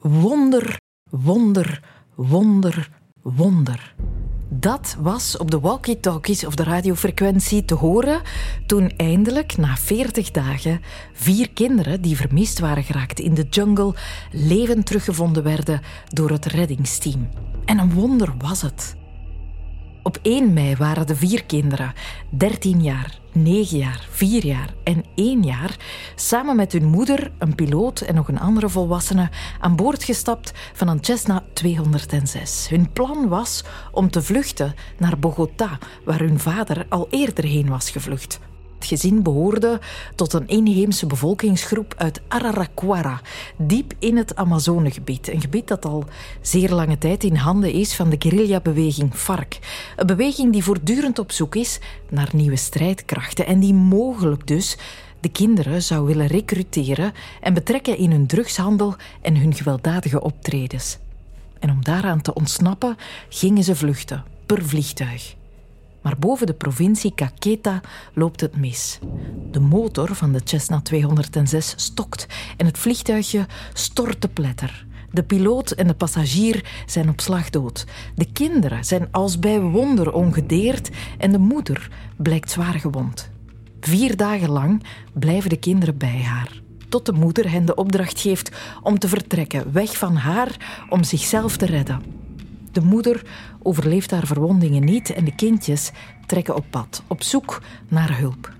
Wonder, wonder, wonder, wonder. Dat was op de walkie-talkies of de radiofrequentie te horen toen eindelijk, na 40 dagen, vier kinderen die vermist waren geraakt in de jungle levend teruggevonden werden door het reddingsteam. En een wonder was het. Op 1 mei waren de vier kinderen, 13 jaar, 9 jaar, 4 jaar en 1 jaar, samen met hun moeder, een piloot en nog een andere volwassene aan boord gestapt van een Cessna 206. Hun plan was om te vluchten naar Bogota, waar hun vader al eerder heen was gevlucht. Het gezin behoorde tot een inheemse bevolkingsgroep uit Araraquara, diep in het Amazonegebied. Een gebied dat al zeer lange tijd in handen is van de guerrillabeweging FARC. Een beweging die voortdurend op zoek is naar nieuwe strijdkrachten en die mogelijk dus de kinderen zou willen recruteren en betrekken in hun drugshandel en hun gewelddadige optredens. En om daaraan te ontsnappen gingen ze vluchten per vliegtuig. Maar boven de provincie Caqueta loopt het mis. De motor van de Cessna 206 stokt en het vliegtuigje stort te pletter. De piloot en de passagier zijn op slag dood. De kinderen zijn als bij wonder ongedeerd en de moeder blijkt zwaar gewond. Vier dagen lang blijven de kinderen bij haar. Tot de moeder hen de opdracht geeft om te vertrekken, weg van haar, om zichzelf te redden. De moeder overleeft haar verwondingen niet en de kindjes trekken op pad, op zoek naar hulp.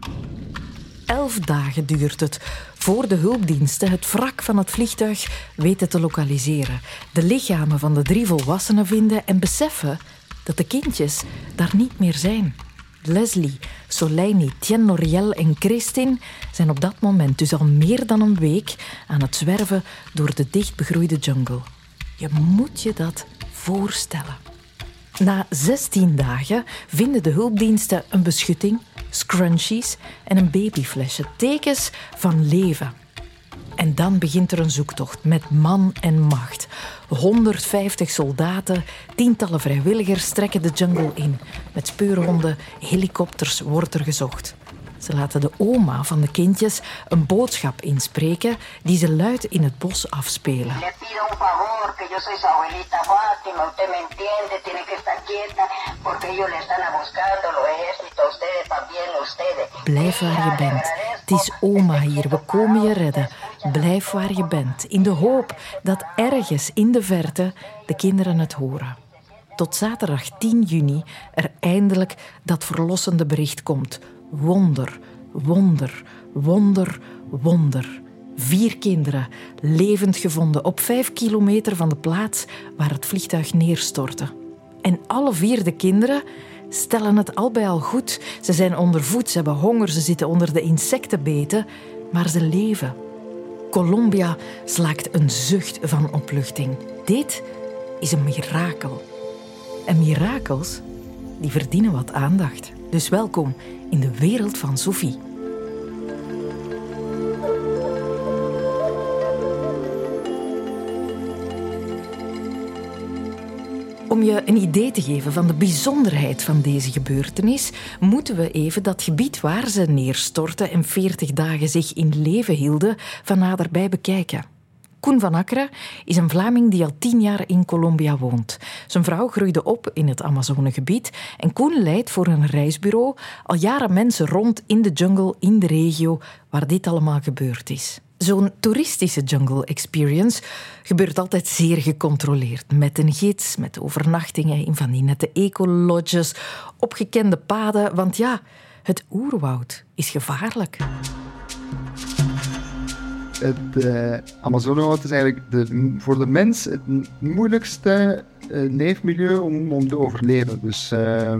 Elf dagen duurt het voor de hulpdiensten het wrak van het vliegtuig weten te lokaliseren, de lichamen van de drie volwassenen vinden en beseffen dat de kindjes daar niet meer zijn. Leslie, Soleini, Tien Noriel en Christine zijn op dat moment dus al meer dan een week aan het zwerven door de dichtbegroeide jungle. Je moet je dat voorstellen. Na 16 dagen vinden de hulpdiensten een beschutting, scrunchies en een babyflesje, tekens van leven. En dan begint er een zoektocht met man en macht. 150 soldaten, tientallen vrijwilligers trekken de jungle in. Met speurhonden, helikopters wordt er gezocht. Ze laten de oma van de kindjes een boodschap inspreken die ze luid in het bos afspelen. Blijf waar je bent. Het is oma hier. We komen je redden. Blijf waar je bent. In de hoop dat ergens in de verte de kinderen het horen. Tot zaterdag 10 juni er eindelijk dat verlossende bericht komt. Wonder, wonder, wonder, wonder. Vier kinderen, levend gevonden op vijf kilometer van de plaats waar het vliegtuig neerstortte. En alle vier de kinderen stellen het al bij al goed. Ze zijn ondervoed, ze hebben honger, ze zitten onder de insectenbeten, maar ze leven. Colombia slaakt een zucht van opluchting. Dit is een mirakel. En mirakels, die verdienen wat aandacht. Dus welkom in de wereld van Sophie. Om je een idee te geven van de bijzonderheid van deze gebeurtenis, moeten we even dat gebied waar ze neerstortten en 40 dagen zich in leven hielden van naderbij bekijken. Koen van Akkeren is een Vlaming die al tien jaar in Colombia woont. Zijn vrouw groeide op in het Amazonegebied en Koen leidt voor een reisbureau al jaren mensen rond in de jungle in de regio waar dit allemaal gebeurd is. Zo'n toeristische jungle experience gebeurt altijd zeer gecontroleerd. Met een gids, met overnachtingen in van die nette ecolodges, op gekende paden. Want ja, het oerwoud is gevaarlijk. Het uh, is eigenlijk de, voor de mens het moeilijkste leefmilieu om, om te overleven. Dus uh,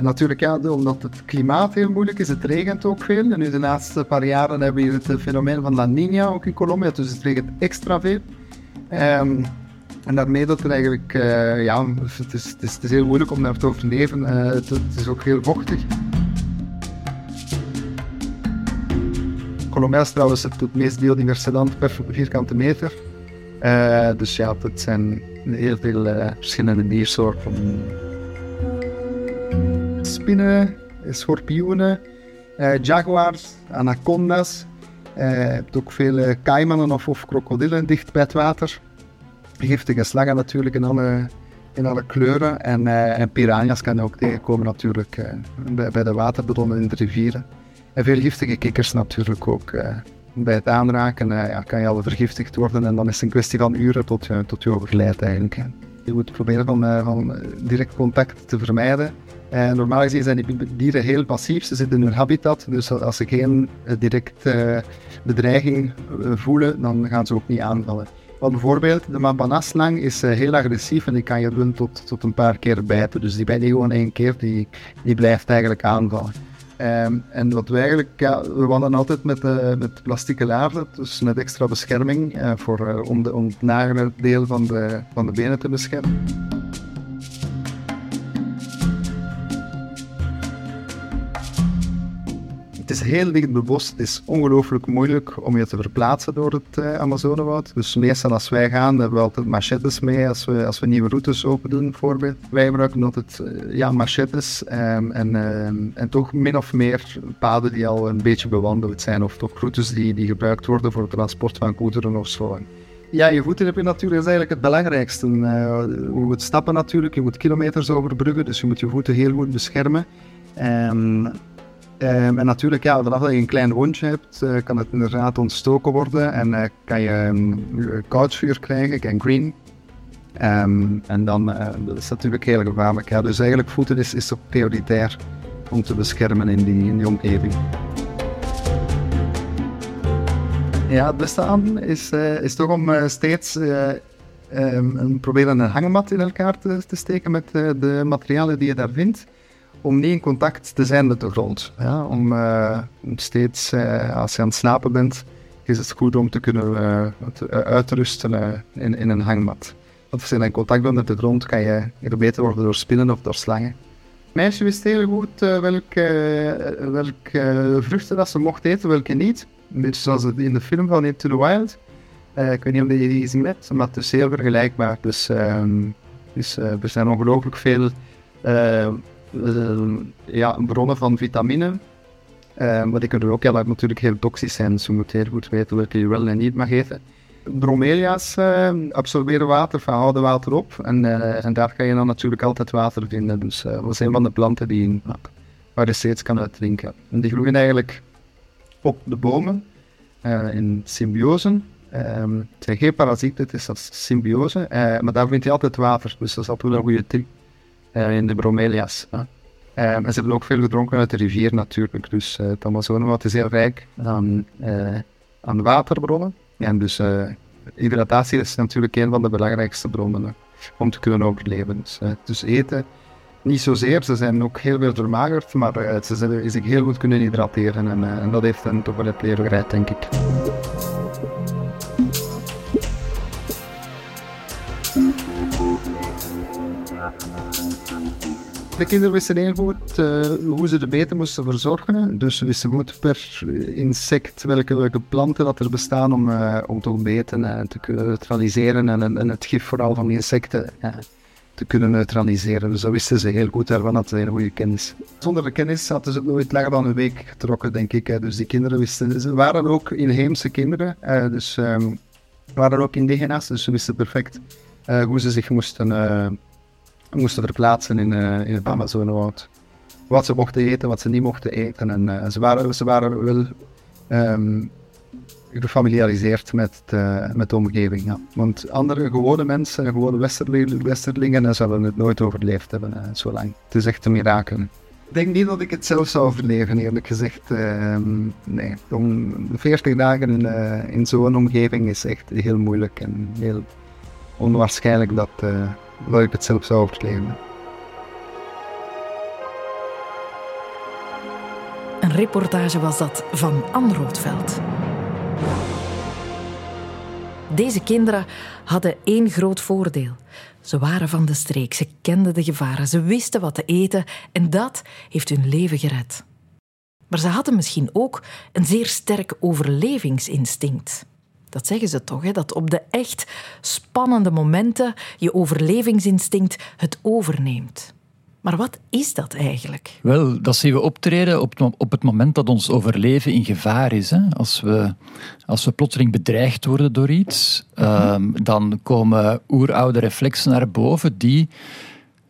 natuurlijk, ja, omdat het klimaat heel moeilijk is, het regent ook veel. En nu de laatste paar jaren hebben we het fenomeen van La Nina ook in Colombia, dus het regent extra veel. Um, en daarmee dat er eigenlijk, ja, het is, het, is, heel moeilijk om daar te overleven. Het is ook heel vochtig. Colombia is trouwens het, meest biodiverse land per vierkante meter. Uh, dus ja, dat zijn heel veel uh, verschillende diersoorten. Spinnen, schorpioenen, uh, jaguars, anaconda's. je hebt ook veel kaimannen of, of krokodillen dicht bij het water. giftige slangen natuurlijk in alle, in alle kleuren. En, en piranha's kan je ook tegenkomen natuurlijk bij, bij, de waterbronnen in de rivieren. En veel giftige kikkers natuurlijk ook bij het aanraken uh, ja, kan je al vergiftigd worden en dan is het een kwestie van uren tot je, tot je overlijdt eigenlijk. Je moet proberen uh, van direct contact te vermijden. Uh, normaal gezien zijn die dieren heel passief, ze zitten in hun habitat, dus als ze geen directe bedreiging voelen, dan gaan ze ook niet aanvallen. Want bijvoorbeeld, de mabanaslang is heel agressief en die kan je doen tot, tot een paar keer bijten. Dus die bijt niet gewoon één keer, die, die blijft eigenlijk aanvallen. Um, en wat we eigenlijk, we wandelen altijd met, uh, met plastieke laarzen, dus met extra bescherming, uh, voor, uh, om, de, het nagere deel van de, van de benen te beschermen. Het is heel dicht bebost. Het is ongelooflijk moeilijk om je te verplaatsen door het uh, Amazonewoud. Dus meestal als wij gaan, hebben we altijd machetes mee als we, als we nieuwe routes open doen, bijvoorbeeld. Wij gebruiken altijd uh, ja, machetes um, en, um, en toch min of meer paden die al een beetje bewandeld zijn. Of toch routes die, die gebruikt worden voor het transport van goederen of zo. Ja, je voeten heb je natuurlijk, is eigenlijk het belangrijkste. Uh, je moet stappen natuurlijk, je moet kilometers overbruggen, dus je moet je voeten heel goed beschermen. Um, Um, en natuurlijk, ja, vanaf dat je een klein wondje hebt, uh, kan het inderdaad ontstoken worden en uh, kan je um, koudvuur krijgen, gangrene. Um, en dan uh, dat is natuurlijk heel gevaarlijk. Ja. Dus eigenlijk voeten is, is toch prioritair om te beschermen in die, in die omgeving. Ja, het beste aan is, is toch om steeds proberen een hangmat in elkaar te steken met de materialen die je daar vindt om niet in contact te zijn met de grond. Ja, om uh, steeds, uh, als je aan het slapen bent, is het goed om te kunnen te, uitrusten in, in een hangmat. Want als je in contact bent met de grond, kan je er beter worden door spinnen of door slangen. Meisje wist heel goed welke, welke vruchten dat ze mocht eten, welke niet. Een beetje zoals in de film van Into the Wild. ik weet niet of je die gezien hebt, maar het is heel vergelijkbaar. Dus, ehm, dus er zijn ongelooflijk veel ja, bronnen van vitamine. Uh, maar die kunnen ook heel, natuurlijk heel toxisch zijn, dus je moet heel goed weten welke je wel en niet mag eten. Bromelia's uh, absorberen water, houden water op en, en, daar kan je dan natuurlijk altijd water vinden. Dus dat is een van de planten die, waar je steeds kan uitdrinken. En die groeien eigenlijk op de bomen in symbiose. Um, het zijn geen parasieten, het is als symbiose, maar daar vind je altijd water, dus dat is altijd een goede tip. Eh, in de bromelia's. Uh, en ze hebben ook veel gedronken uit de rivier natuurlijk. Dus uh, het Amazonewoud is heel rijk aan, aan waterbronnen. En dus hydratatie is natuurlijk een van de belangrijkste bronnen om te kunnen overleven. Dus, dus, eten niet zozeer, ze zijn ook heel veel vermagerd, maar ze zijn, zich heel goed kunnen hydrateren. En, en dat heeft hen toch wel het leven denk ik. De kinderen wisten heel goed uh, hoe ze de beten moesten verzorgen. Dus ze wisten goed per insect welke, welke planten dat er bestaan om, uh, om te ontbeten en te kunnen neutraliseren. En, en, het gif vooral van insecten te kunnen neutraliseren. Dus dat wisten ze heel goed, daarvan hadden ze een goede kennis. Zonder de kennis hadden ze nooit langer dan een week getrokken, denk ik. Dus die kinderen wisten, ze waren ook inheemse kinderen. Dus um, waren ook indigena's, dus ze wisten perfect hoe ze zich moesten moesten verplaatsen in, uh, in het Amazonewoud. Wat ze mochten eten, wat ze niet mochten eten. En uh, ze, waren, ze waren wel um, gefamiliariseerd met, de, met de omgeving. Ja. Want andere gewone mensen, gewone westerlingen, westerlingen zullen het nooit overleefd hebben, zo lang. Het is echt een mirakel. Ik denk niet dat ik het zelf zou overleven, eerlijk gezegd. Uh, nee, om 40 dagen in, in zo'n omgeving is echt heel moeilijk en heel onwaarschijnlijk dat, ik het zelf zou overleven. Een reportage was dat van Anne Roodveld. Deze kinderen hadden één groot voordeel. Ze waren van de streek, ze kenden de gevaren, ze wisten wat te eten en dat heeft hun leven gered. Maar ze hadden misschien ook een zeer sterk overlevingsinstinct. Dat zeggen ze toch, hè? dat op de echt spannende momenten je overlevingsinstinct het overneemt. Maar wat is dat eigenlijk? Wel, dat zien we optreden op, het moment dat ons overleven in gevaar is. Hè. Als, we, als we plotseling bedreigd worden door iets, ehm, dan komen oeroude reflexen naar boven die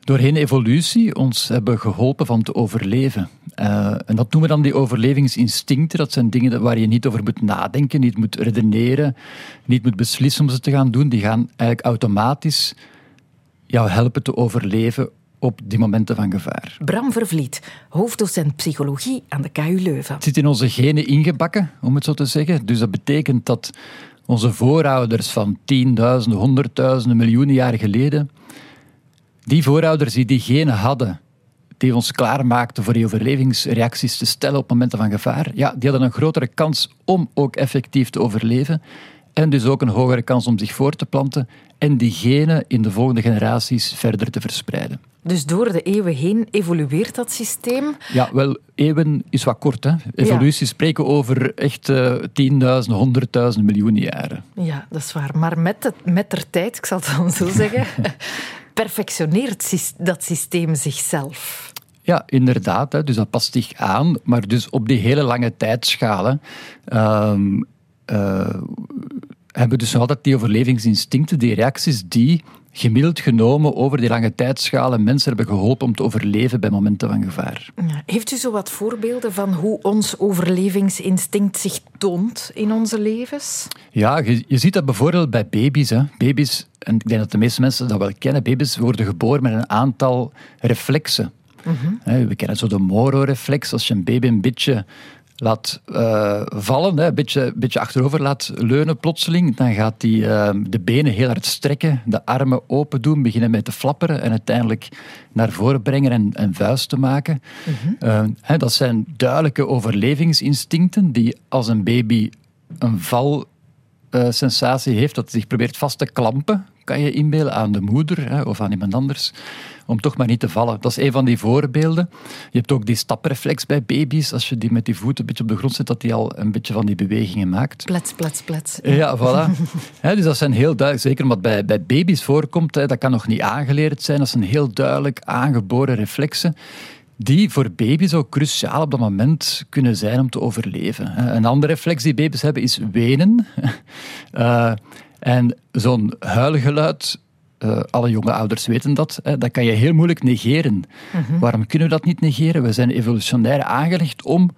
doorheen evolutie ons hebben geholpen van te overleven. Uh, en dat noemen we dan die overlevingsinstincten. Dat zijn dingen waar je niet over moet nadenken, niet moet redeneren, niet moet beslissen om ze te gaan doen. Die gaan eigenlijk automatisch jou helpen te overleven op die momenten van gevaar. Bram Vervliet, hoofddocent psychologie aan de KU Leuven. Het zit in onze genen ingebakken, om het zo te zeggen. Dus dat betekent dat onze voorouders van tienduizenden, honderdduizenden, miljoenen jaar geleden, die voorouders die die genen hadden, die ons klaarmaakten voor die overlevingsreacties te stellen op momenten van gevaar, ja, die hadden een grotere kans om ook effectief te overleven en dus ook een hogere kans om zich voor te planten en die genen in de volgende generaties verder te verspreiden. Dus door de eeuwen heen evolueert dat systeem? Ja, wel, eeuwen is wat kort. Hè? Evolutie spreken over echt uh, tienduizenden, honderdduizenden miljoenen jaren. Ja, dat is waar. Maar met, de, met de tijd, ik zal het dan zo zeggen, perfectioneert dat systeem zichzelf. Ja, inderdaad. Hè. Dus dat past zich aan. Maar dus op die hele lange tijdschalen ehm, uh, hebben dus nog altijd die overlevingsinstincten, die reacties die gemiddeld genomen over die lange tijdschalen mensen hebben geholpen om te overleven bij momenten van gevaar. Ja, heeft u zo wat voorbeelden van hoe ons overlevingsinstinct zich toont in onze levens? Ja, je, je ziet dat bijvoorbeeld bij baby's. Hè. Baby's, en ik denk dat de meeste mensen dat wel kennen, baby's worden geboren met een aantal reflexen. Mhm. We kennen zo de Moro-reflex. Als je een baby een beetje laat uh, vallen, een beetje, beetje achterover laat leunen plotseling, dan gaat hij uh, de benen heel hard strekken, de armen open doen, beginnen met te flapperen en uiteindelijk naar voren brengen en, en vuist te maken. Mm uh, dat zijn duidelijke overlevingsinstincten die als een baby een valsensatie heeft, dat zich probeert vast te klampen, kan je inbeelden aan de moeder hè, of aan iemand anders om toch maar niet te vallen. Dat is een van die voorbeelden. Je hebt ook die stapreflex bij baby's. Als je die met die voeten een beetje op de grond zet, dat die al een beetje van die bewegingen maakt. Plets, plets, plets. Ja, voilà. dus dat zijn heel duidelijk, zeker wat bij, bij baby's voorkomt, dat kan nog niet aangeleerd zijn. Dat zijn heel duidelijk aangeboren reflexen die voor baby's ook cruciaal op dat moment kunnen zijn om te overleven. Een andere reflex die baby's hebben is wenen. Uh, en zo'n huilgeluid uh, alle jonge ouders weten dat. Hè, dat kan je heel moeilijk negeren. Mhm. Waarom kunnen we dat niet negeren? We zijn evolutionair aangelegd om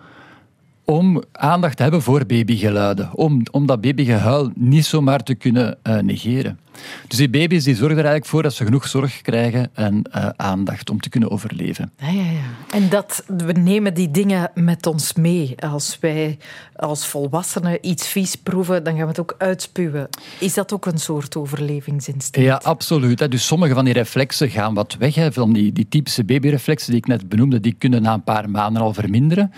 om aandacht te hebben voor babygeluiden. Om, om dat babygehuil niet zomaar te kunnen uh, negeren. Dus die baby's die zorgen er eigenlijk voor dat ze genoeg zorg krijgen en uh, aandacht om te kunnen overleven. Ja, ja, ja. En dat, we nemen die dingen met ons mee. Als wij als volwassenen iets vies proeven, dan gaan we het ook uitspuwen. Is dat ook een soort overlevingsinstinct? Ja, absoluut. Dus sommige van die reflexen gaan wat weg. Van die, die typische babyreflexen die ik net benoemde, die kunnen na een paar maanden al verminderen.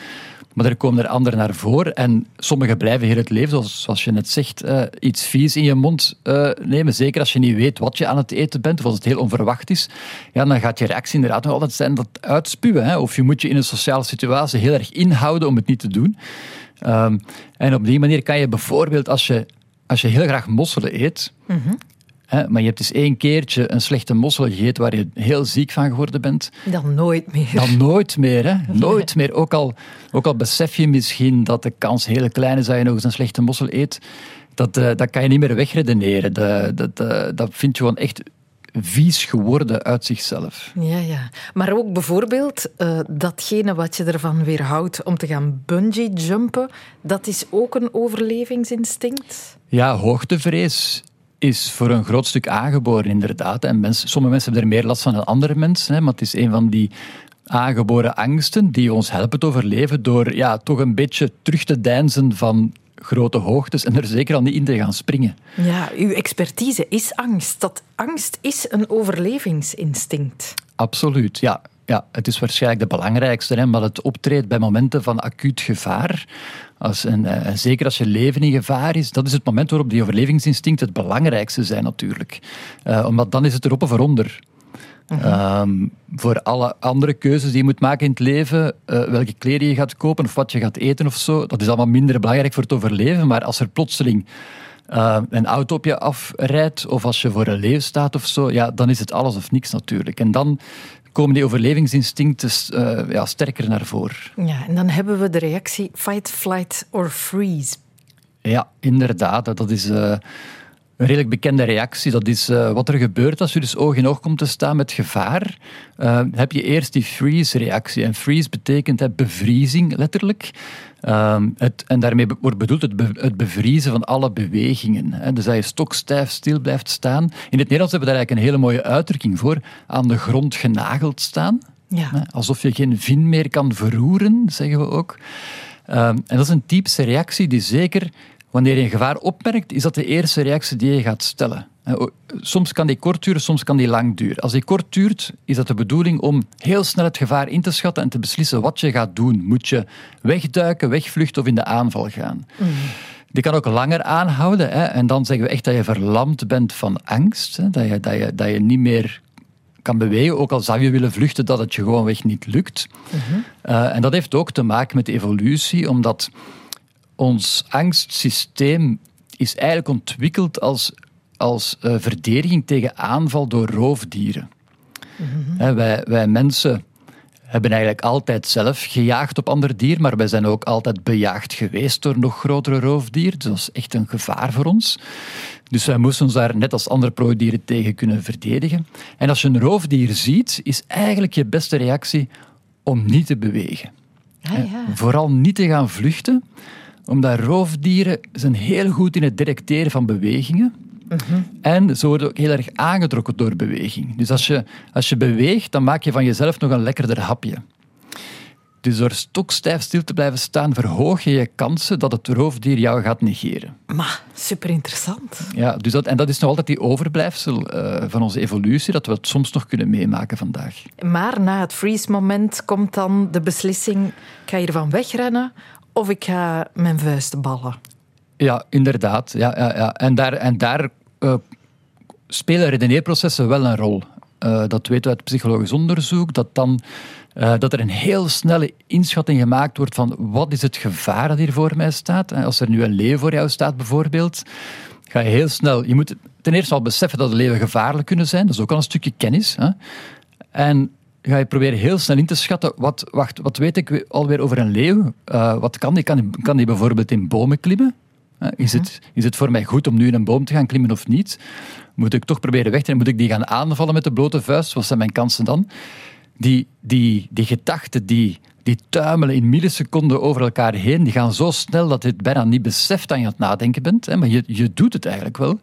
Maar er komen er anderen naar voren en sommige blijven heel het leven, zoals, je net zegt, uh, iets vies in je mond uh, nemen. Zeker als je niet weet wat je aan het eten bent of als het heel onverwacht is. Ja, dan gaat je reactie inderdaad nog altijd zijn dat uitspuwen. Hè? Of je moet je in een sociale situatie heel erg inhouden om het niet te doen. Um, en op die manier kan je bijvoorbeeld, als je, als je heel graag mosselen eet, mm maar je hebt eens één keertje een slechte mossel gegeten waar je heel ziek van geworden bent. Dan nooit meer. Dan nooit meer, hè? Nooit meer. Ook al, ook al besef je misschien dat de kans heel klein is dat je nog eens een slechte mossel eet. Dat, uh, dat kan je niet meer wegredeneren. Dat, dat, uh, dat vind je gewoon echt vies geworden uit zichzelf. Ja, ja. Maar ook bijvoorbeeld uh, datgene wat je ervan weerhoudt om te gaan bungee jumpen, dat is ook een overlevingsinstinct? Ja, hoogtevrees is voor een groot stuk aangeboren, inderdaad. En mensen, sommige mensen hebben er meer last van dan andere mensen, hè, maar het is een van die aangeboren angsten die ons helpen te overleven door ja, toch een beetje terug te deinzen van grote hoogtes en er zeker al niet in te gaan springen. Ja, uw expertise is angst. Dat angst is een overlevingsinstinct. Absoluut, ja. Ja, het is waarschijnlijk de belangrijkste, hè, maar het optreedt bij momenten van acuut gevaar. Als, en, eh, en, zeker als je leven in gevaar is, dat is het moment waarop die overlevingsinstincten het belangrijkste zijn natuurlijk. Uh, omdat dan is het erop of eronder. Um, voor alle andere keuzes die je moet maken in het leven, uh, welke kleren je gaat kopen of wat je gaat eten of zo, dat is allemaal minder belangrijk voor het overleven. Maar als er plotseling uh, een auto op je afrijdt of als je voor een leeuw staat of zo, ja, dan is het alles of niks natuurlijk. En dan komen die overlevingsinstincten uh, ja, sterker naar voren. Ja, en dan hebben we de reactie fight, flight or freeze. Ja, inderdaad. Dat is uh, een redelijk bekende reactie. Dat is uh, wat er gebeurt als je dus oog in oog komt te staan met gevaar. Uh, heb je eerst die freeze-reactie. En freeze betekent hè, bevriezing, letterlijk. Um, het, en daarmee wordt bedoeld het, be, het, bevriezen van alle bewegingen. Hè. Dus dat je stokstijf stil blijft staan. In het Nederlands hebben we daar eigenlijk een hele mooie uitdrukking voor. Aan de grond genageld staan. Ja. Hè. Alsof je geen vin meer kan verroeren, zeggen we ook. Um, en dat is een typische reactie die zeker wanneer je een gevaar opmerkt, is dat de eerste reactie die je gaat stellen. Soms kan die kort duren, soms kan die lang duren. Als die kort duurt, is dat de bedoeling om heel snel het gevaar in te schatten en te beslissen wat je gaat doen. Moet je wegduiken, wegvluchten of in de aanval gaan? Mm. Die kan ook langer aanhouden. Hè? En dan zeggen we echt dat je verlamd bent van angst. Hè? Dat, je, dat, je, dat je niet meer kan bewegen, ook al zou je willen vluchten, dat het je gewoonweg niet lukt. Mm-hmm. Uh, en dat heeft ook te maken met evolutie, omdat ons angstsysteem is eigenlijk ontwikkeld als, als uh, verdediging tegen aanval door roofdieren. Mm-hmm. wij, wij mensen hebben eigenlijk altijd zelf gejaagd op ander dier, maar wij zijn ook altijd bejaagd geweest door nog grotere roofdieren. Dus dat is echt een gevaar voor ons. Dus wij moesten ons daar net als andere prooidieren tegen kunnen verdedigen. En als je een roofdier ziet, is eigenlijk je beste reactie om niet te bewegen. Ah, ja. Vooral niet te gaan vluchten, omdat roofdieren zijn heel goed in het detecteren van bewegingen. Mhm. En ze worden ook heel erg aangetrokken door beweging. Dus als je, als je beweegt, dan maak je van jezelf nog een lekkerder hapje. Dus door stokstijf stil te blijven staan, verhoog je je kansen dat het roofdier jou gaat negeren. Maar super interessant. Ja, dus dat, en dat is nog altijd die overblijfsel uh, van onze evolutie, dat we het soms nog kunnen meemaken vandaag. Maar na het freeze-moment komt dan de beslissing: ik ga hiervan wegrennen of ik ga mijn vuisten ballen. Ja, inderdaad. Ja, ja, ja. En daar, en daar uh, spelen redeneerprocessen wel een rol. Uh, dat weten we uit psychologisch onderzoek, dat, dan, uh, dat er een heel snelle inschatting gemaakt wordt van wat is het gevaar dat hier voor mij staat. Als er nu een leeuw voor jou staat bijvoorbeeld, ga je heel snel... Je moet ten eerste al beseffen dat leeuwen gevaarlijk kunnen zijn. Dat is ook al een stukje kennis. Hè. En ga je proberen heel snel in te schatten, wat, wacht, wat weet ik alweer over een leeuw? Uh, wat kan die? Kan, die? kan die bijvoorbeeld in bomen klimmen? Uh, is, Mhm. het, is het voor mij goed om nu in een boom te gaan klimmen of niet? Moet ik toch proberen weg te Moet ik die gaan aanvallen met de blote vuist? Wat zijn mijn kansen dan? Die, die, die gedachten die, die tuimelen in milliseconden over elkaar heen, die gaan zo snel dat je het bijna niet beseft dat je aan het nadenken bent. Hè? Maar je, je doet het eigenlijk wel.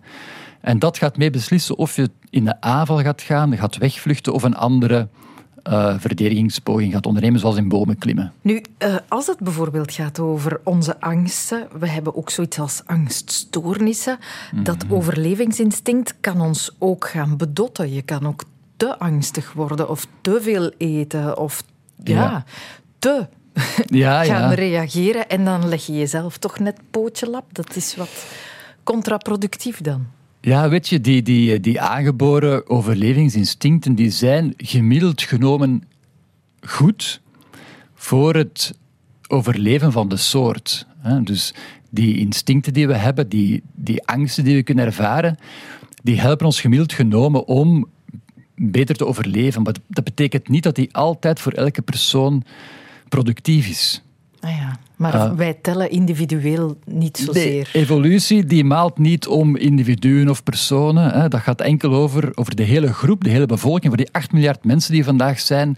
En dat gaat mee beslissen of je in de aanval gaat gaan, gaat wegvluchten of een andere uh, verdedigingspoging gaat ondernemen, zoals in bomen klimmen. Nu, uh, als het bijvoorbeeld gaat over onze angsten, we hebben ook zoiets als angststoornissen. Dat overlevingsinstinct kan ons ook gaan bedotten. Je kan ook te angstig worden of te veel eten of ja, ja te ja, gaan ja. reageren. En dan leg je jezelf toch net pootje lap. Dat is wat contraproductief dan. Ja, weet je, die, die, die aangeboren overlevingsinstincten die zijn gemiddeld genomen goed voor het overleven van de soort. Dus die instincten die we hebben, die, die angsten die we kunnen ervaren, die helpen ons gemiddeld genomen om beter te overleven. Maar dat betekent niet dat die altijd voor elke persoon productief is. Ah ja, maar uh, wij tellen individueel niet zozeer. De evolutie die maalt niet om individuen of personen. Hè. Dat gaat enkel over, over de hele groep, de hele bevolking, voor die 8 miljard mensen die vandaag zijn.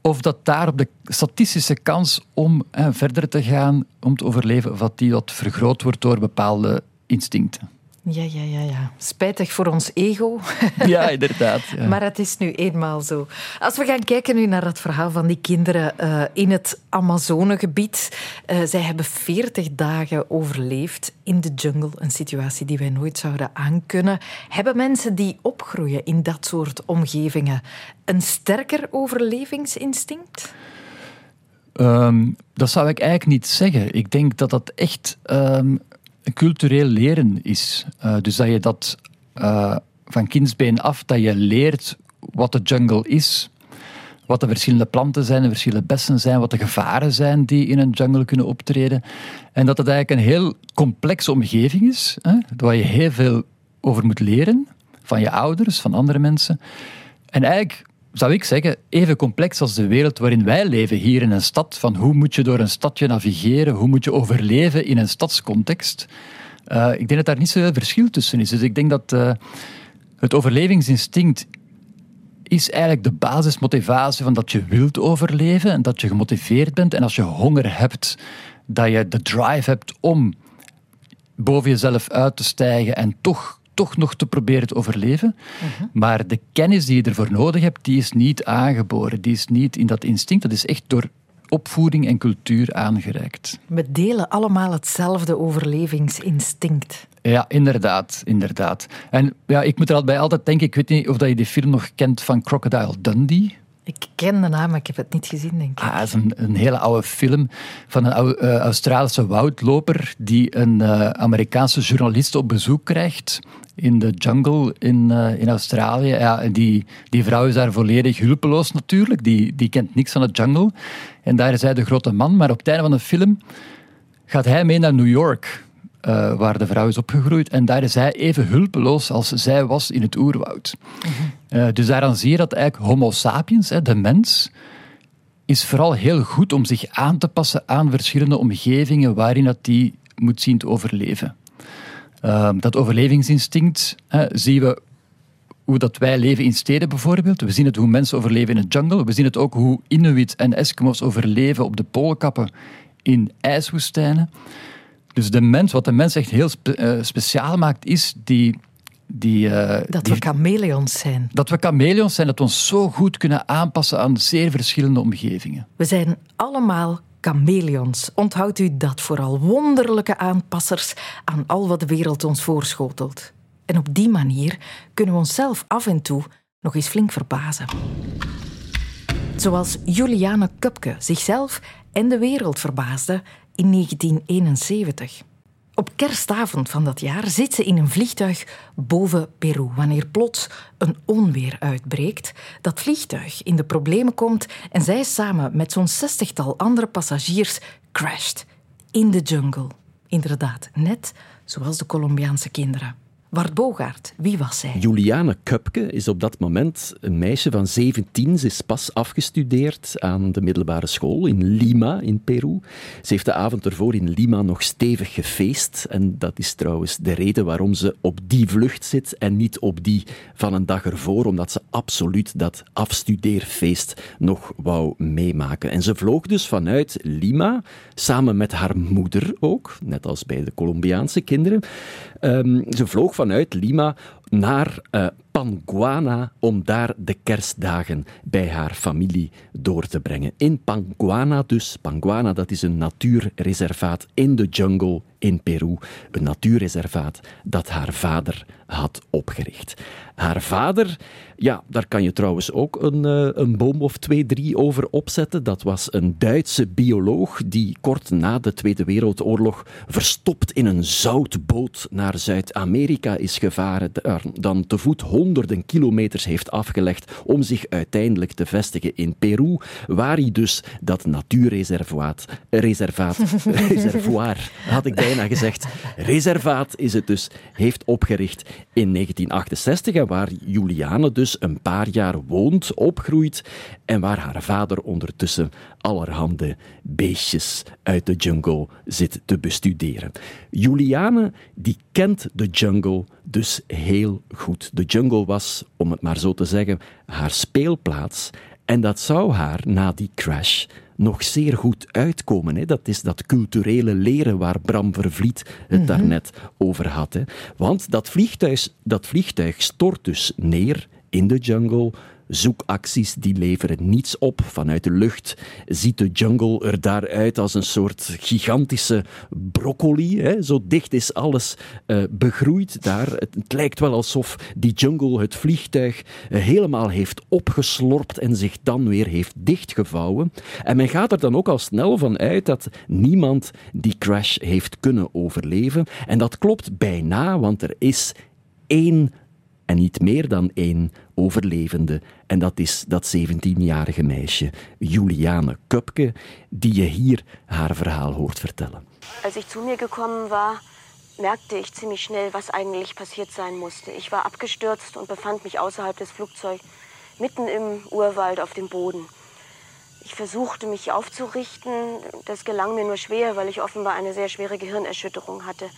Of dat daar op de statistische kans om hè, verder te gaan, om te overleven, of dat die wat vergroot wordt door bepaalde instincten. Ja, ja, ja, ja. Spijtig voor ons ego. Ja, inderdaad. Ja. Maar het is nu eenmaal zo. Als we gaan kijken nu naar het verhaal van die kinderen uh, in het Amazonegebied. Uh, zij hebben 40 dagen overleefd in de jungle. Een situatie die wij nooit zouden aankunnen. Hebben mensen die opgroeien in dat soort omgevingen een sterker overlevingsinstinct? Um, dat zou ik eigenlijk niet zeggen. Ik denk dat dat echt... Um, cultureel leren is. Uh, dus dat je dat uh, van kindsbeen af, dat je leert wat de jungle is, wat de verschillende planten zijn, de verschillende bessen zijn, wat de gevaren zijn die in een jungle kunnen optreden. En dat het eigenlijk een heel complexe omgeving is, hè, waar je heel veel over moet leren, van je ouders, van andere mensen. En eigenlijk zou ik zeggen, even complex als de wereld waarin wij leven hier in een stad. Van hoe moet je door een stadje navigeren? Hoe moet je overleven in een stadscontext? Uh, ik denk dat daar niet zoveel verschil tussen is. Dus ik denk dat uh, het overlevingsinstinct is eigenlijk de basismotivatie van dat je wilt overleven en dat je gemotiveerd bent. En als je honger hebt, dat je de drive hebt om boven jezelf uit te stijgen en toch, toch nog te proberen te overleven. Mhm. Maar de kennis die je ervoor nodig hebt, die is niet aangeboren. Die is niet in dat instinct. Dat is echt door opvoeding en cultuur aangereikt. We delen allemaal hetzelfde overlevingsinstinct. Ja, inderdaad, inderdaad. En ja, ik moet er altijd bij altijd denken, ik weet niet of dat je die film nog kent van Crocodile Dundee. Ik ken de naam, maar ik heb het niet gezien, denk ik. Ah, het is een, een hele oude film van een uh, Australische woudloper die een uh, Amerikaanse journalist op bezoek krijgt in de jungle in, uh, in Australië. Ja, die, die vrouw is daar volledig hulpeloos natuurlijk. Die, die kent niks van de jungle. En daar is hij de grote man. Maar op het einde van de film gaat hij mee naar New York. Uh, waar de vrouw is opgegroeid. En daar is hij even hulpeloos als zij was in het oerwoud. Mm uh, dus daaraan zie je dat eigenlijk Homo sapiens, hè, de mens, is vooral heel goed om zich aan te passen aan verschillende omgevingen waarin dat die moet zien te overleven. Uh, dat overlevingsinstinct hè, zien we hoe dat wij leven in steden bijvoorbeeld. We zien het hoe mensen overleven in de jungle. We zien het ook hoe Inuit en Eskimo's overleven op de poolkappen in ijswoestijnen. Dus de mens, wat de mens echt heel uh, speciaal maakt, is die die, uh, dat we chameleons zijn. Dat we chameleons zijn, dat we ons zo goed kunnen aanpassen aan zeer verschillende omgevingen. We zijn allemaal chameleons. Onthoudt u dat vooral wonderlijke aanpassers aan al wat de wereld ons voorschotelt. En op die manier kunnen we onszelf af en toe nog eens flink verbazen. Zoals Juliane Kupke zichzelf en de wereld verbaasde in 1971. Op kerstavond van dat jaar zit ze in een vliegtuig boven Peru wanneer plots een onweer uitbreekt, dat vliegtuig in de problemen komt en zij samen met zo'n zestigtal andere passagiers crasht in de jungle. Inderdaad, net zoals de Colombiaanse kinderen. Bart Bogaert, wie was zij? Juliane Kupke is op dat moment een meisje van 17. Ze is pas afgestudeerd aan de middelbare school in Lima, in Peru. Ze heeft de avond ervoor in Lima nog stevig gefeest. En dat is trouwens de reden waarom ze op die vlucht zit en niet op die van een dag ervoor, omdat ze absoluut dat afstudeerfeest nog wou meemaken. En ze vloog dus vanuit Lima, samen met haar moeder ook, net als bij de Colombiaanse kinderen. Um, ze vloog vanuit Lima naar uh, Panguana om daar de kerstdagen bij haar familie door te brengen. In Panguana dus. Panguana, dat is een natuurreservaat in de jungle in Peru. Een natuurreservaat dat haar vader had opgericht. Haar vader, ja, daar kan je trouwens ook een, eh, een boom of twee, drie over opzetten. Dat was een Duitse bioloog die kort na de Tweede Wereldoorlog verstopt in een zoutboot naar Zuid-Amerika is gevaren, dan te voet honderden kilometers heeft afgelegd om zich uiteindelijk te vestigen in Peru, waar hij dus dat natuurreservaat, reservaat, had ik bijna gezegd, reservaat is het dus, heeft opgericht in 1968 en waar Juliane dus een paar jaar woont, opgroeit en waar haar vader ondertussen allerhande beestjes uit de jungle zit te bestuderen. Juliane, die kent de jungle dus heel goed. De jungle was, om het maar zo te zeggen, haar speelplaats en dat zou haar na die crash nog zeer goed uitkomen. Hè. Dat is dat culturele leren waar Bram Vervliet het mm daarnet over had. Hè. Want dat vliegtuig, dat vliegtuig stort dus neer in de jungle zoekacties die leveren niets op. Vanuit de lucht ziet de jungle er daaruit als een soort gigantische broccoli. Hè. Zo dicht is alles uh, begroeid daar. Het, lijkt wel alsof die jungle het vliegtuig uh, helemaal heeft opgeslorpt en zich dan weer heeft dichtgevouwen. En men gaat er dan ook al snel van uit dat niemand die crash heeft kunnen overleven. En dat klopt bijna, want er is één en niet meer dan één overlevende. En dat is dat 17-jarige meisje, Juliane Köpke, die je hier haar verhaal hoort vertellen. Als ich zu mir gekommen war, merkte ich ziemlich schnell, was eigentlich passiert sein musste. Ich war abgestürzt und befand mich außerhalb des Flugzeugs mitten im Urwald auf dem Boden. Ich versuchte mich aufzurichten. Das gelang mir nur schwer, weil ich offenbar eine sehr schwere Gehirnerschütterung hatte.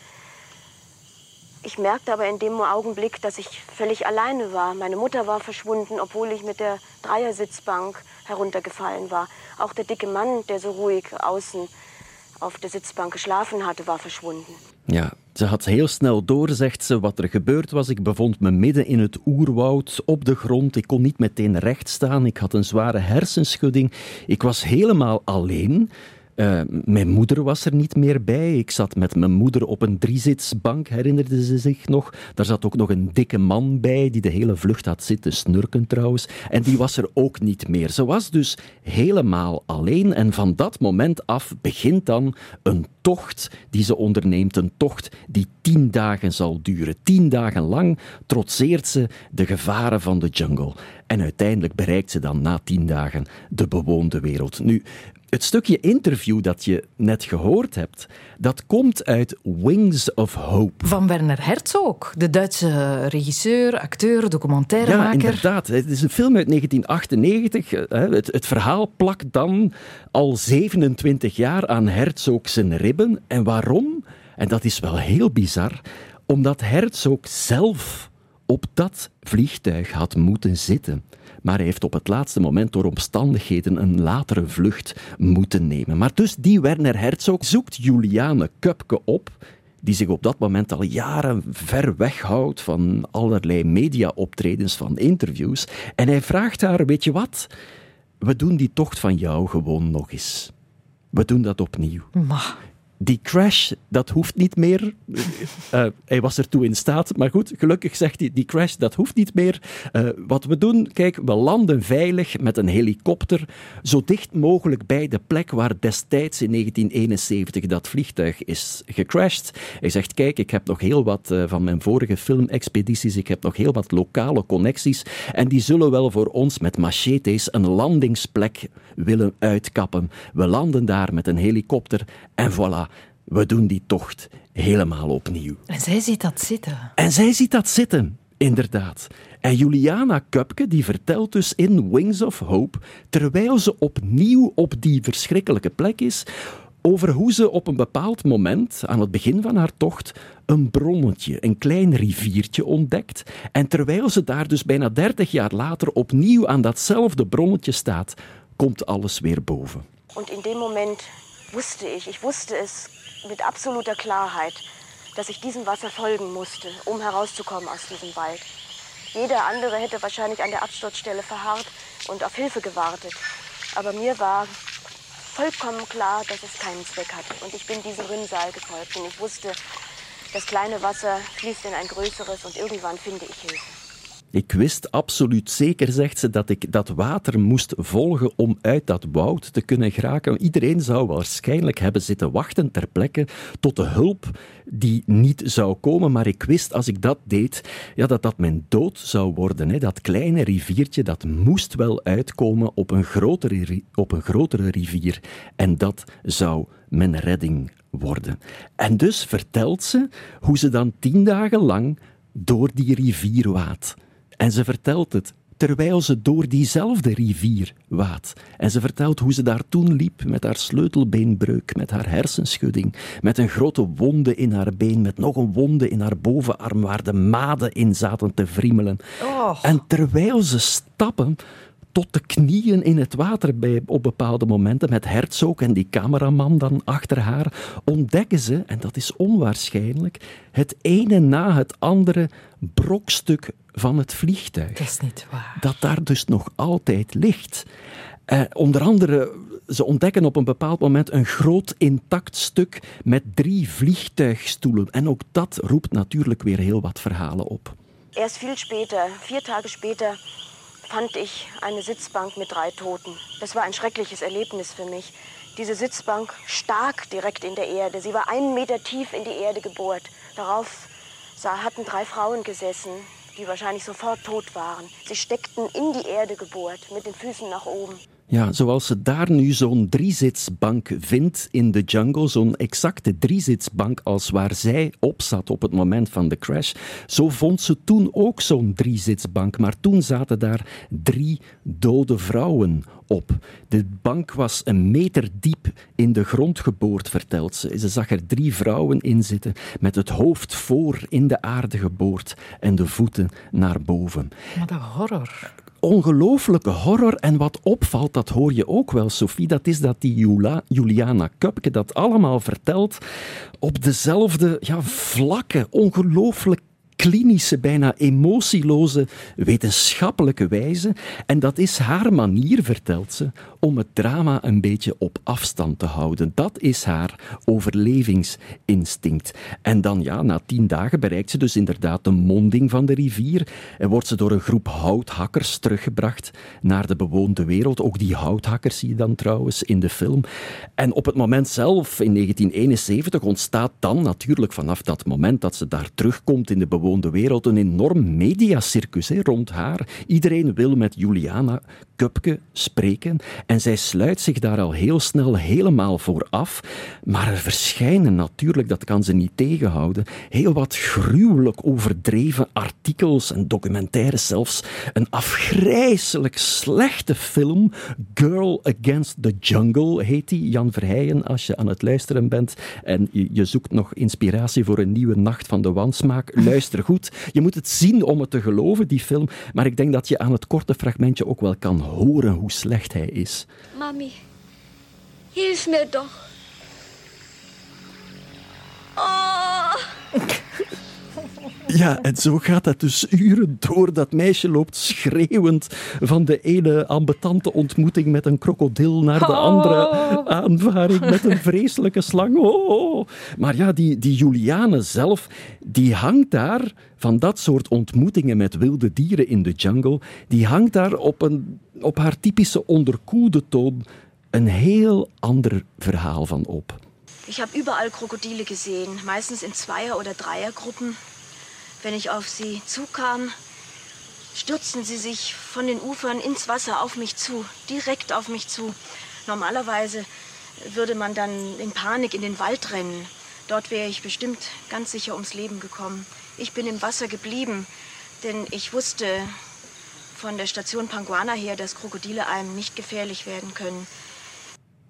Ich merkte aber in dem Augenblick, dass ich völlig alleine war. Meine Mutter war verschwunden, obwohl ich mit der Dreiersitzbank heruntergefallen war. Auch der dicke Mann, der so ruhig außen auf der Sitzbank geschlafen hatte, war verschwunden. Ja, ze had heel snel door, zegt ze, wat er gebeurd was. Ik bevond me midden in het oerwoud, op de grond. Ik kon niet meteen recht staan. Ik had een zware hersenschudding. Ik was helemaal alleen. Uh, mijn moeder was er niet meer bij. Ik zat met mijn moeder op een driezitsbank, herinnerde ze zich nog. Daar zat ook nog een dikke man bij, die de hele vlucht had zitten snurken trouwens. En die was er ook niet meer. Ze was dus helemaal alleen. En van dat moment af begint dan een tocht die ze onderneemt. Een tocht die tien dagen zal duren. Tien dagen lang trotseert ze de gevaren van de jungle. En uiteindelijk bereikt ze dan na tien dagen de bewoonde wereld. Nu, het stukje interview dat je net gehoord hebt, dat komt uit Wings of Hope. Van Werner Herzog, de Duitse regisseur, acteur, documentairemaker. Ja, inderdaad. Het is een film uit 1998. Het, het verhaal plakt dan al 27 jaar aan Herzog zijn ribben. En waarom? En dat is wel heel bizar. Omdat Herzog zelf op dat vliegtuig had moeten zitten maar hij heeft op het laatste moment door omstandigheden een latere vlucht moeten nemen. Maar dus die Werner Herzog zoekt Juliane Kupke op, die zich op dat moment al jaren ver weg houdt van allerlei mediaoptredens, van interviews. En hij vraagt haar, weet je wat, we doen die tocht van jou gewoon nog eens. We doen dat opnieuw. Maar die crash, dat hoeft niet meer. Uh, hij was ertoe in staat, maar goed, gelukkig zegt hij, die crash, dat hoeft niet meer. Uh, wat we doen, kijk, we landen veilig met een helikopter zo dicht mogelijk bij de plek waar destijds in 1971 dat vliegtuig is gecrashed. Hij zegt, kijk, ik heb nog heel wat van mijn vorige filmexpedities, ik heb nog heel wat lokale connecties en die zullen wel voor ons met machetes een landingsplek willen uitkappen. We landen daar met een helikopter en voilà we doen die tocht helemaal opnieuw. En zij ziet dat zitten. En zij ziet dat zitten, inderdaad. En Juliana Kupke die vertelt dus in Wings of Hope, terwijl ze opnieuw op die verschrikkelijke plek is, over hoe ze op een bepaald moment, aan het begin van haar tocht, een bronnetje, een klein riviertje ontdekt. En terwijl ze daar dus bijna 30 jaar later opnieuw aan datzelfde bronnetje staat, komt alles weer boven. En in dem moment wusste ich, ich wusste es mit absoluter Klarheit, dass ich diesem Wasser folgen musste, um herauszukommen aus diesem Wald. Jeder andere hätte wahrscheinlich an der Absturzstelle verharrt und auf Hilfe gewartet. Aber mir war vollkommen klar, dass es keinen Zweck hatte. Und ich bin diesem Rinnsal gefolgt und ich wusste, das kleine Wasser fließt in ein größeres und irgendwann finde ich Hilfe. Ik wist absoluut zeker, zegt ze, dat ik dat water moest volgen om uit dat woud te kunnen geraken. Iedereen zou waarschijnlijk hebben zitten wachten ter plekke tot de hulp die niet zou komen. Maar ik wist, als ik dat deed, ja, dat dat mijn dood zou worden. Hè. Dat kleine riviertje, dat moest wel uitkomen op een, grotere, op een grotere rivier. En dat zou mijn redding worden. En dus vertelt ze hoe ze dan tien dagen lang door die rivier waadt. En ze vertelt het terwijl ze door diezelfde rivier waadt. En ze vertelt hoe ze daar toen liep met haar sleutelbeenbreuk, met haar hersenschudding, met een grote wonde in haar been, met nog een wonde in haar bovenarm waar de maden in zaten te vriemelen. Oh. En terwijl ze stappen, tot de knieën in het water bij, op bepaalde momenten, met Herzog en die cameraman dan achter haar, ontdekken ze, en dat is onwaarschijnlijk, het ene na het andere brokstuk van het vliegtuig. Dat is niet waar. Dat daar dus nog altijd ligt. Eh, onder andere, ze ontdekken op een bepaald moment een groot intact stuk met drie vliegtuigstoelen. En ook dat roept natuurlijk weer heel wat verhalen op. Erst veel später, vier Tage später, fand ich eine Sitzbank mit drei Toten. Das war ein schreckliches Erlebnis für mich. Diese Sitzbank stark direkt in der Erde. Sie war einen Meter tief in die Erde gebohrt. Darauf hatten drei Frauen gesessen, die wahrscheinlich sofort tot waren. Sie steckten in die Erde gebohrt, mit den Füßen nach oben. Ja, zoals ze daar nu zo'n driezitsbank vindt in de jungle, zo'n exacte driezitsbank als waar zij op zat op het moment van de crash, zo vond ze toen ook zo'n driezitsbank. Maar toen zaten daar drie dode vrouwen op. De bank was een meter diep in de grond geboord, vertelt ze. Ze zag er drie vrouwen in zitten, met het hoofd voor in de aarde geboord en de voeten naar boven. Wat een horror ongelooflijke horror. En wat opvalt, dat hoor je ook wel, Sophie, dat is dat die Juliana Kupke dat allemaal vertelt op dezelfde ja, vlakke, ongelooflijk klinische, bijna emotieloze, wetenschappelijke wijze. En dat is haar manier, vertelt ze, om het drama een beetje op afstand te houden. Dat is haar overlevingsinstinct. En dan, ja, na tien dagen bereikt ze dus inderdaad de monding van de rivier en wordt ze door een groep houthakkers teruggebracht naar de bewoonde wereld. Ook die houthakkers zie je dan trouwens in de film. En op het moment zelf, in 1971, ontstaat dan natuurlijk vanaf dat moment dat ze daar terugkomt in de bewoonde de wereld een enorm mediacircus hè, rond haar. Iedereen wil met Juliana Kupke spreken en zij sluit zich daar al heel snel helemaal voor af. Maar er verschijnen natuurlijk, dat kan ze niet tegenhouden, heel wat gruwelijk overdreven artikels en documentaires, zelfs een afgrijzelijk slechte film, Girl Against the Jungle heet die. Jan Verheijen, als je aan het luisteren bent en je, je zoekt nog inspiratie voor een nieuwe nacht van de wansmaak, luister goed. Je moet het zien om het te geloven, die film. Maar ik denk dat je aan het korte fragmentje ook wel kan horen hoe slecht hij is. Mami, hilf me toch. Oh. Ja, en zo gaat dat dus uren door. Dat meisje loopt schreeuwend van de ene ambetante ontmoeting met een krokodil naar de andere oh. aanvaring met een vreselijke slang. Oh. Maar ja, die, die Juliane zelf, die hangt daar van dat soort ontmoetingen met wilde dieren in de jungle, die hangt daar op, een, op haar typische onderkoelde toon een heel ander verhaal van op. Ik heb überall Krokodile gezien, meistens in Zweier- oder Dreiergruppen. Wenn ich auf sie zukam, stürzten sie sich von den Ufern ins Wasser auf mich zu, direkt auf mich zu. Normalerweise würde man dann in Panik in den Wald rennen. Dort wäre ich bestimmt ganz sicher ums Leben gekommen. Ich bin im Wasser geblieben, denn ich wusste von der Station Panguana her, dass Krokodile einem nicht gefährlich werden können.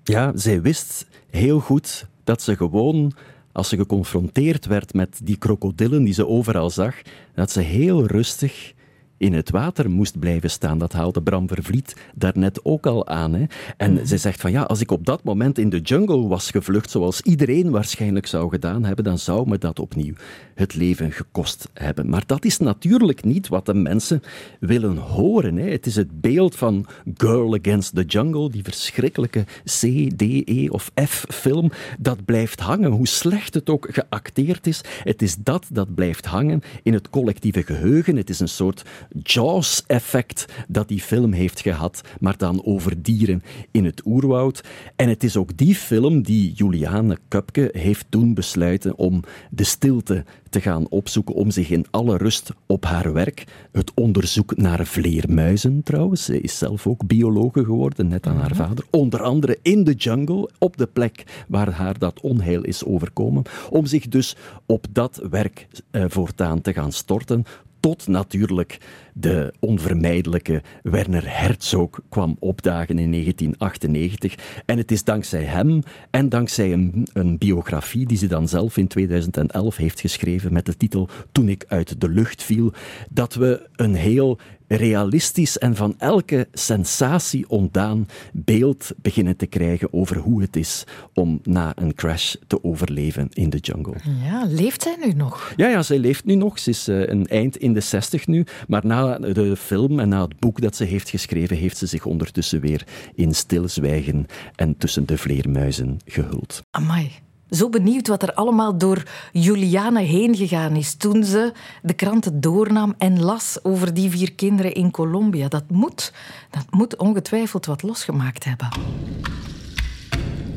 Ja, zij wist heel goed dat ze gewoon als ze geconfronteerd werd met die krokodillen die ze overal zag, dat ze heel rustig in het water moest blijven staan. Dat haalde Bram Vervliet daarnet ook al aan. Hè? En mm zij zegt van ja, als ik op dat moment in de jungle was gevlucht, zoals iedereen waarschijnlijk zou gedaan hebben, dan zou me dat opnieuw het leven gekost hebben. Maar dat is natuurlijk niet wat de mensen willen horen. Hè? Het is het beeld van Girl Against the Jungle, die verschrikkelijke C, D, E of F film, dat blijft hangen, hoe slecht het ook geacteerd is. Het is dat dat blijft hangen in het collectieve geheugen. Het is een soort Jaws-effect dat die film heeft gehad, maar dan over dieren in het oerwoud. En het is ook die film die Juliane Kupke heeft toen besluiten om de stilte te gaan opzoeken, om zich in alle rust op haar werk, het onderzoek naar vleermuizen trouwens, ze is zelf ook biologe geworden, net aan haar mhm. vader, onder andere in de jungle, op de plek waar haar dat onheil is overkomen, om zich dus op dat werk eh, voortaan te gaan storten, tot natuurlijk de onvermijdelijke Werner Herzog kwam opdagen in 1998. En het is dankzij hem en dankzij een, een biografie die ze dan zelf in 2011 heeft geschreven met de titel Toen ik uit de lucht viel, dat we een heel realistisch en van elke sensatie ontdaan beeld beginnen te krijgen over hoe het is om na een crash te overleven in de jungle. Ja, leeft zij nu nog? Ja, ja zij leeft nu nog. Ze is uh, een eind in de zestig nu. Maar na de film en na het boek dat ze heeft geschreven, heeft ze zich ondertussen weer in stilzwijgen en tussen de vleermuizen gehuld. Amai. Zo benieuwd wat er allemaal door Juliane heen gegaan is toen ze de kranten doornam en las over die vier kinderen in Colombia. Dat moet, dat moet ongetwijfeld wat losgemaakt hebben.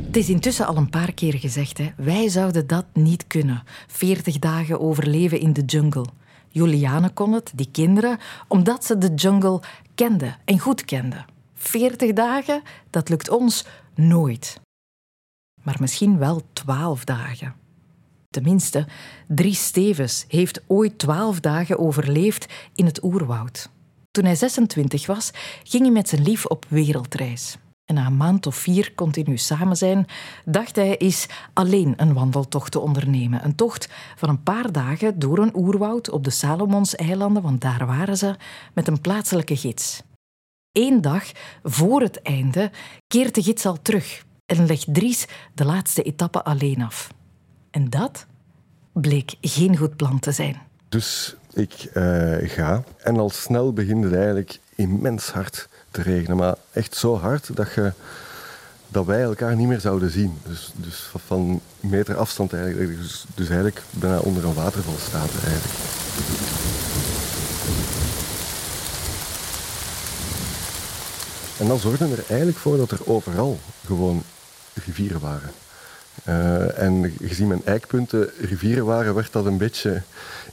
Het is intussen al een paar keer gezegd, hè. wij zouden dat niet kunnen. 40 dagen overleven in de jungle. Juliane kon het, die kinderen, omdat ze de jungle kende en goed kende. 40 dagen, dat lukt ons nooit. Maar misschien wel 12 dagen. Tenminste, Dries Stevens heeft ooit 12 dagen overleefd in het oerwoud. Toen hij 26 was, ging hij met zijn lief op wereldreis. En na een maand of vier continu samen zijn, dacht hij eens alleen een wandeltocht te ondernemen. Een tocht van een paar dagen door een oerwoud op de Salomonseilanden, want daar waren ze, met een plaatselijke gids. Eén dag voor het einde keert de gids al terug en legt Dries de laatste etappe alleen af. En dat bleek geen goed plan te zijn. Dus ik uh, ga en al snel begint het eigenlijk immens hard te regenen. Maar echt zo hard dat, je, dat wij elkaar niet meer zouden zien. Dus, dus van meter afstand eigenlijk. Dus, dus eigenlijk bijna onder een waterval staat eigenlijk. En dan zorgde er eigenlijk voor dat er overal gewoon rivieren waren. Uh, en gezien mijn eikpunten rivieren waren, werd dat een beetje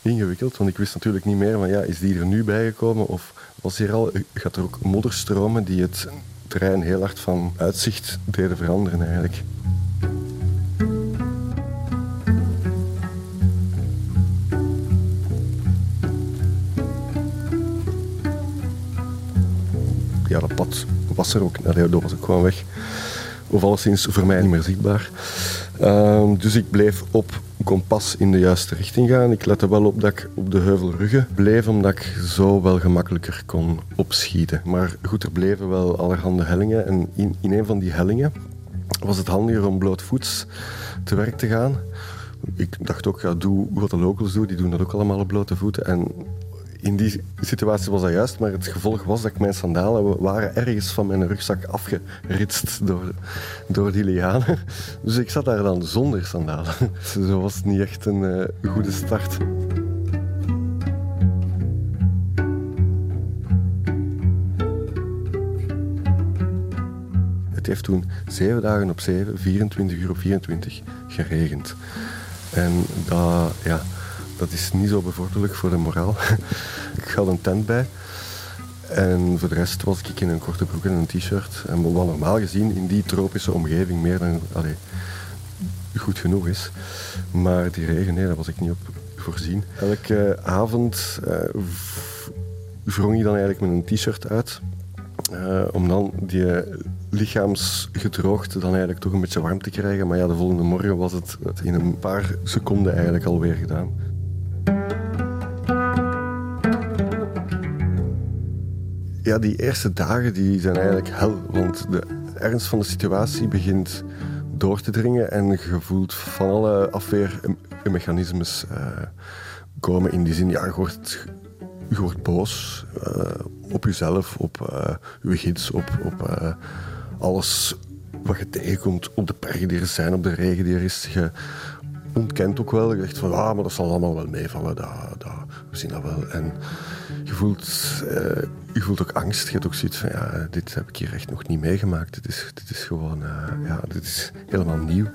ingewikkeld. Want ik wist natuurlijk niet meer van ja, is die er nu bijgekomen of was hier al, gaat er ook modderstromen die het terrein heel hard van uitzicht deden veranderen eigenlijk. Ja, dat pad was er ook. dat was ook gewoon weg. Of alleszins voor mij niet meer zichtbaar. Ehm, dus ik bleef op kompas in de juiste richting gaan. Ik lette wel op dat ik op de heuvelruggen bleef, omdat ik zo wel gemakkelijker kon opschieten. Maar goed, er bleven wel allerhande hellingen. En in, in een van die hellingen was het handiger om blootvoets te werk te gaan. Ik dacht ook, ja, doe wat de locals doen, die doen dat ook allemaal op blote voeten. En in die situatie was dat juist, maar het gevolg was dat mijn sandalen waren ergens van mijn rugzak afgeritst door, door die lianen. Dus ik zat daar dan zonder sandalen. Zo was het niet echt een uh, goede start. Het heeft toen zeven dagen op zeven, 24 uur op 24 geregend. En dat, ja, dat is niet zo bevorderlijk voor de moraal. ik had een tent bij. En voor de rest was ik in een korte broek en een t-shirt. En wat normaal gezien in die tropische omgeving meer dan goed genoeg is. Maar die regen, nee, daar was ik niet op voorzien. Elke avond uh, wrong je dan eigenlijk met een t-shirt uit. Uh, om dan die lichaamsgedroogd dan eigenlijk toch een beetje warm te krijgen. Maar ja, de volgende morgen was het in een paar seconden eigenlijk alweer gedaan. Ja, die eerste dagen die zijn eigenlijk hel. Want de ernst van de situatie begint door te dringen en je voelt van alle afweermechanismes uh, komen. In die zin, ja, je wordt, je wordt boos uh, op jezelf, op je gids, op, op alles wat je tegenkomt, op de bergen die er zijn, op de regen die er is. Je ontkent ook wel. Je zegt van, ah, maar dat zal allemaal wel meevallen. Dat, dat, we zien dat wel. En je voelt, uh, je voelt ook angst. Je hebt ook zoiets van, ja, dit heb ik hier echt nog niet meegemaakt. Dit is, dit is gewoon, uh, ja, dit is helemaal nieuw.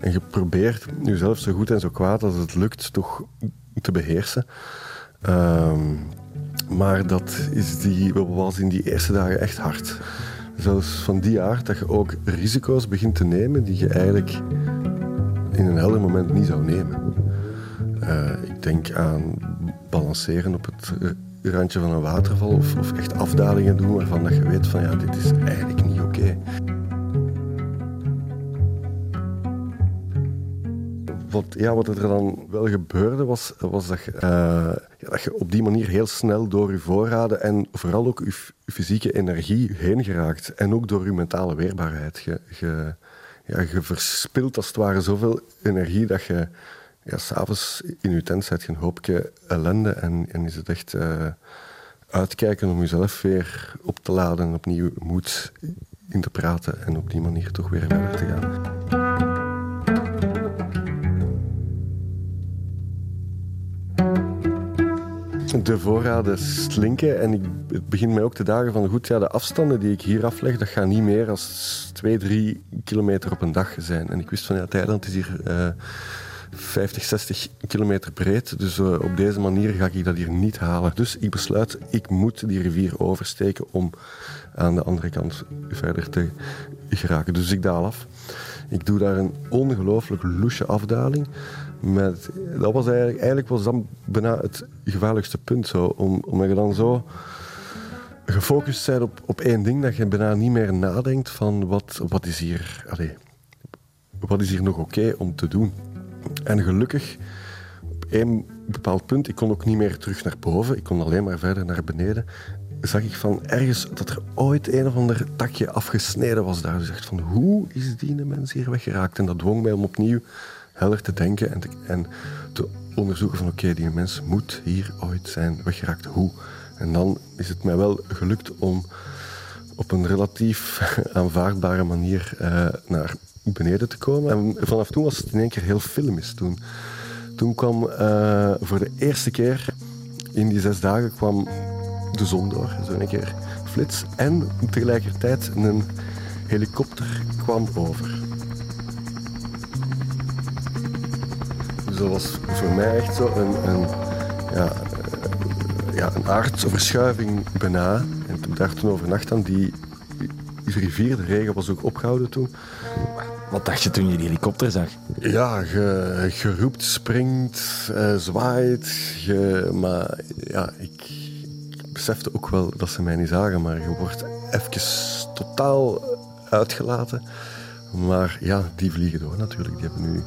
En je probeert jezelf zo goed en zo kwaad als het lukt toch te beheersen. Um, maar dat is die, was in die eerste dagen echt hard. Zelfs van die aard dat je ook risico's begint te nemen die je eigenlijk in een helder moment niet zou nemen. Uh, ik denk aan balanceren op het randje van een waterval of, of, echt afdalingen doen waarvan dat je weet van ja, dit is eigenlijk niet oké. Wat, ja, wat er dan wel gebeurde was, was dat, je, ja, dat je op die manier heel snel door je voorraden en vooral ook je, fysieke energie heen geraakt. En ook door je mentale weerbaarheid. Je, je, ja, je verspilt als het ware zoveel energie dat je ja, s'avonds in je tent zet je een hoopje ellende en, en is het echt uh, uitkijken om jezelf weer op te laden en opnieuw moed in te praten en op die manier toch weer verder te gaan. De voorraden slinken en ik, het begint mij ook te dagen van goed, ja, de afstanden die ik hier afleg, dat gaat niet meer als 2, 3 kilometer op een dag zijn. En ik wist van ja, Thailand is hier uh, 50, 60 kilometer breed. Dus uh, op deze manier ga ik dat hier niet halen. Dus ik besluit, ik moet die rivier oversteken om aan de andere kant verder te geraken. Dus ik daal af. Ik doe daar een ongelooflijk loesje afdaling. Met, dat was eigenlijk, eigenlijk was dat bijna het gevaarlijkste punt. Zo, om, omdat je dan zo gefocust bent op, op één ding, dat je bijna niet meer nadenkt van wat, wat is hier... Allez, wat is hier nog oké om te doen? En gelukkig, op één bepaald punt, ik kon ook niet meer terug naar boven, ik kon alleen maar verder naar beneden, zag ik van ergens dat er ooit een of ander takje afgesneden was daar. Dus echt van, hoe is die mens hier weggeraakt? En dat dwong mij om opnieuw heller te denken en te, en te onderzoeken van, oké, die mens moet hier ooit zijn weggeraakt. Hoe? En dan is het mij wel gelukt om op een relatief aanvaardbare manier uh, naar beneden te komen. En vanaf toen was het in één keer heel filmisch. Toen, toen kwam uh, voor de eerste keer in die zes dagen kwam de zon door. Zo een keer flits. En tegelijkertijd een helikopter kwam over. Dus dat was voor mij echt zo een, een ja, ja, een aardverschuiving bijna. En heb daar toen overnacht aan. Die rivier, de regen was ook opgehouden toen. Wat dacht je toen je die helikopter zag? Ja, je, roept, springt, uh, zwaait. Je, maar ja, ik, besefte ook wel dat ze mij niet zagen. Maar je wordt even totaal uitgelaten. Maar ja, die vliegen door natuurlijk. Die hebben nu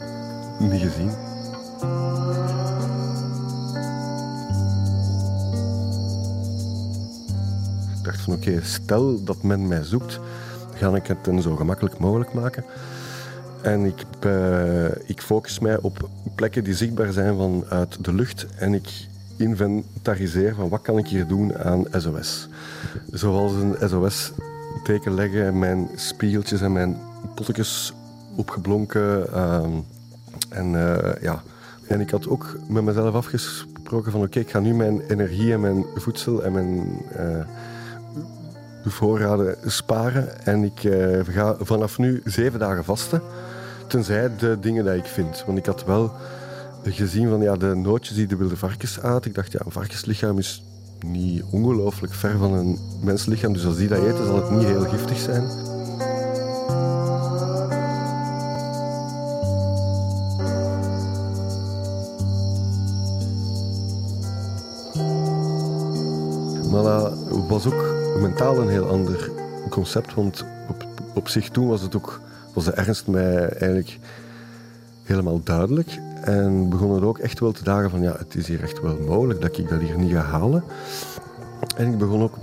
niet gezien. Ik dacht van oké, stel dat men mij zoekt, ga ik het zo gemakkelijk mogelijk maken. En ik, uh, ik focus mij op plekken die zichtbaar zijn vanuit de lucht. En ik inventariseer van wat kan ik hier doen aan SOS. Zoals een SOS-teken leggen, mijn spiegeltjes en mijn potjes opgeblonken. Uh, en uh, ja, en ik had ook met mezelf afgesproken van oké, ik ga nu mijn energie en mijn voedsel en mijn uh, voorraden sparen. En ik ga vanaf nu zeven dagen vasten. Tenzij de dingen die ik vind. Want ik had wel gezien van ja, de nootjes die de wilde varkens aten. Ik dacht ja, een varkenslichaam is niet ongelooflijk ver van een menslichaam. Dus als die dat eten, zal het niet heel giftig zijn. Maar dat was ook mentaal een heel ander concept. Want op, op zich toen was het ook was de ernst mij eigenlijk helemaal duidelijk. En begon er ook echt wel te dagen van ja, het is hier echt wel mogelijk dat ik dat hier niet ga halen. En ik begon ook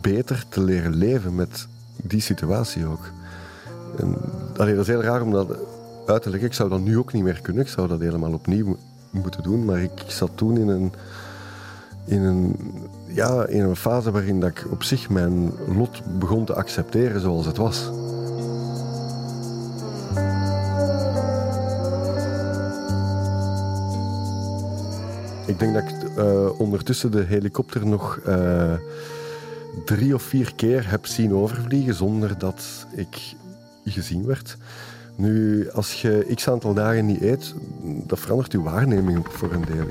beter te leren leven met die situatie ook. En, dat is heel raar om dat uit te leggen. Ik zou dat nu ook niet meer kunnen. Ik zou dat helemaal opnieuw moeten doen. Maar ik zat toen in een, in een, ja, in een fase waarin dat ik op zich mijn lot begon te accepteren zoals het was. Ik denk dat ik uh, ondertussen de helikopter nog uh, drie of vier keer heb zien overvliegen zonder dat ik gezien werd. Nu, als je x aantal dagen niet eet, dat verandert je waarneming ook voor een deel.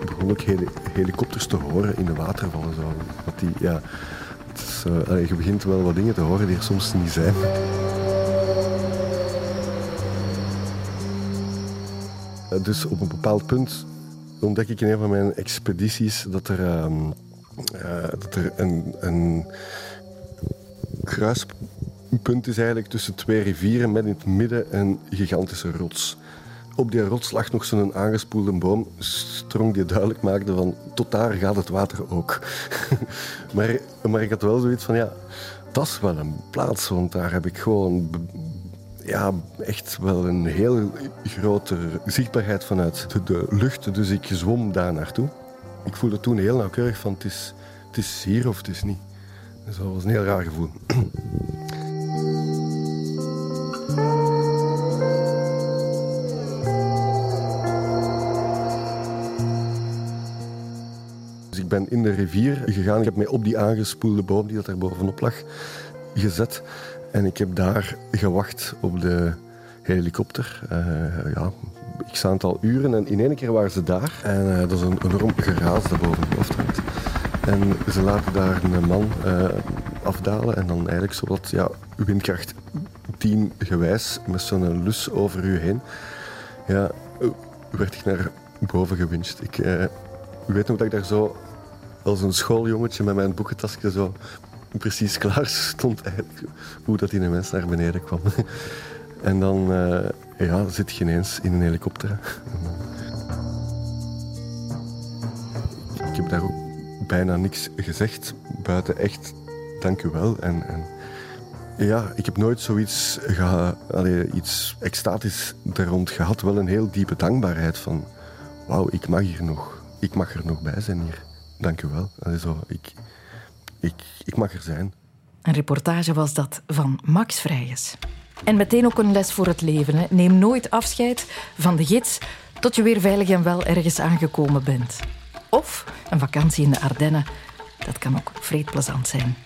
Ik begon ook heli helikopters te horen in de watervallen. Zo. Dat die, ja, is, uh, je begint wel wat dingen te horen die er soms niet zijn. Dus op een bepaald punt ontdek ik in een van mijn expedities dat er, uh, uh, dat er een, een kruispunt is eigenlijk tussen twee rivieren met in het midden een gigantische rots. Op die rots lag nog zo'n aangespoelde boom, strong die duidelijk maakte van tot daar gaat het water ook. maar, maar ik had wel zoiets van ja, dat is wel een plaats, want daar heb ik gewoon ja, echt wel een heel grote zichtbaarheid vanuit de, lucht. Dus ik zwom daar naartoe. Ik voelde toen heel nauwkeurig van het is, het is hier of het is niet. Dus dat was een heel raar gevoel. Dus ik ben in de rivier gegaan. Ik heb mij op die aangespoelde boom die dat daar bovenop lag gezet. En ik heb daar gewacht op de helikopter. Uh, ja, x aantal uren en in één keer waren ze daar. En uh, dat is een enorm geraas dat boven het hoofd hangt. En ze laten daar een man uh, afdalen en dan eigenlijk zo wat ja, windkracht 10 gewijs met zo'n lus over u heen. Ja, werd ik naar boven gewinst. Ik weet nog dat ik daar zo als een schooljongetje met mijn boekentasje zo precies klaar stond hoe dat een mens naar beneden kwam. En dan uh, ja, zit je ineens in een helikopter. Ik heb daar ook bijna niks gezegd, buiten echt dank u wel. En, en ja, ik heb nooit zoiets iets extatisch daar rond gehad. Wel een heel diepe dankbaarheid van... Wauw, ik mag hier nog. Ik mag er nog bij zijn hier. Dank u wel. Allee, zo, ik, ik, ik mag er zijn. Een reportage was dat van Max Vrijes. En meteen ook een les voor het leven. Hè. Neem nooit afscheid van de gids tot je weer veilig en wel ergens aangekomen bent. Of een vakantie in de Ardennen. Dat kan ook vreedplezant zijn.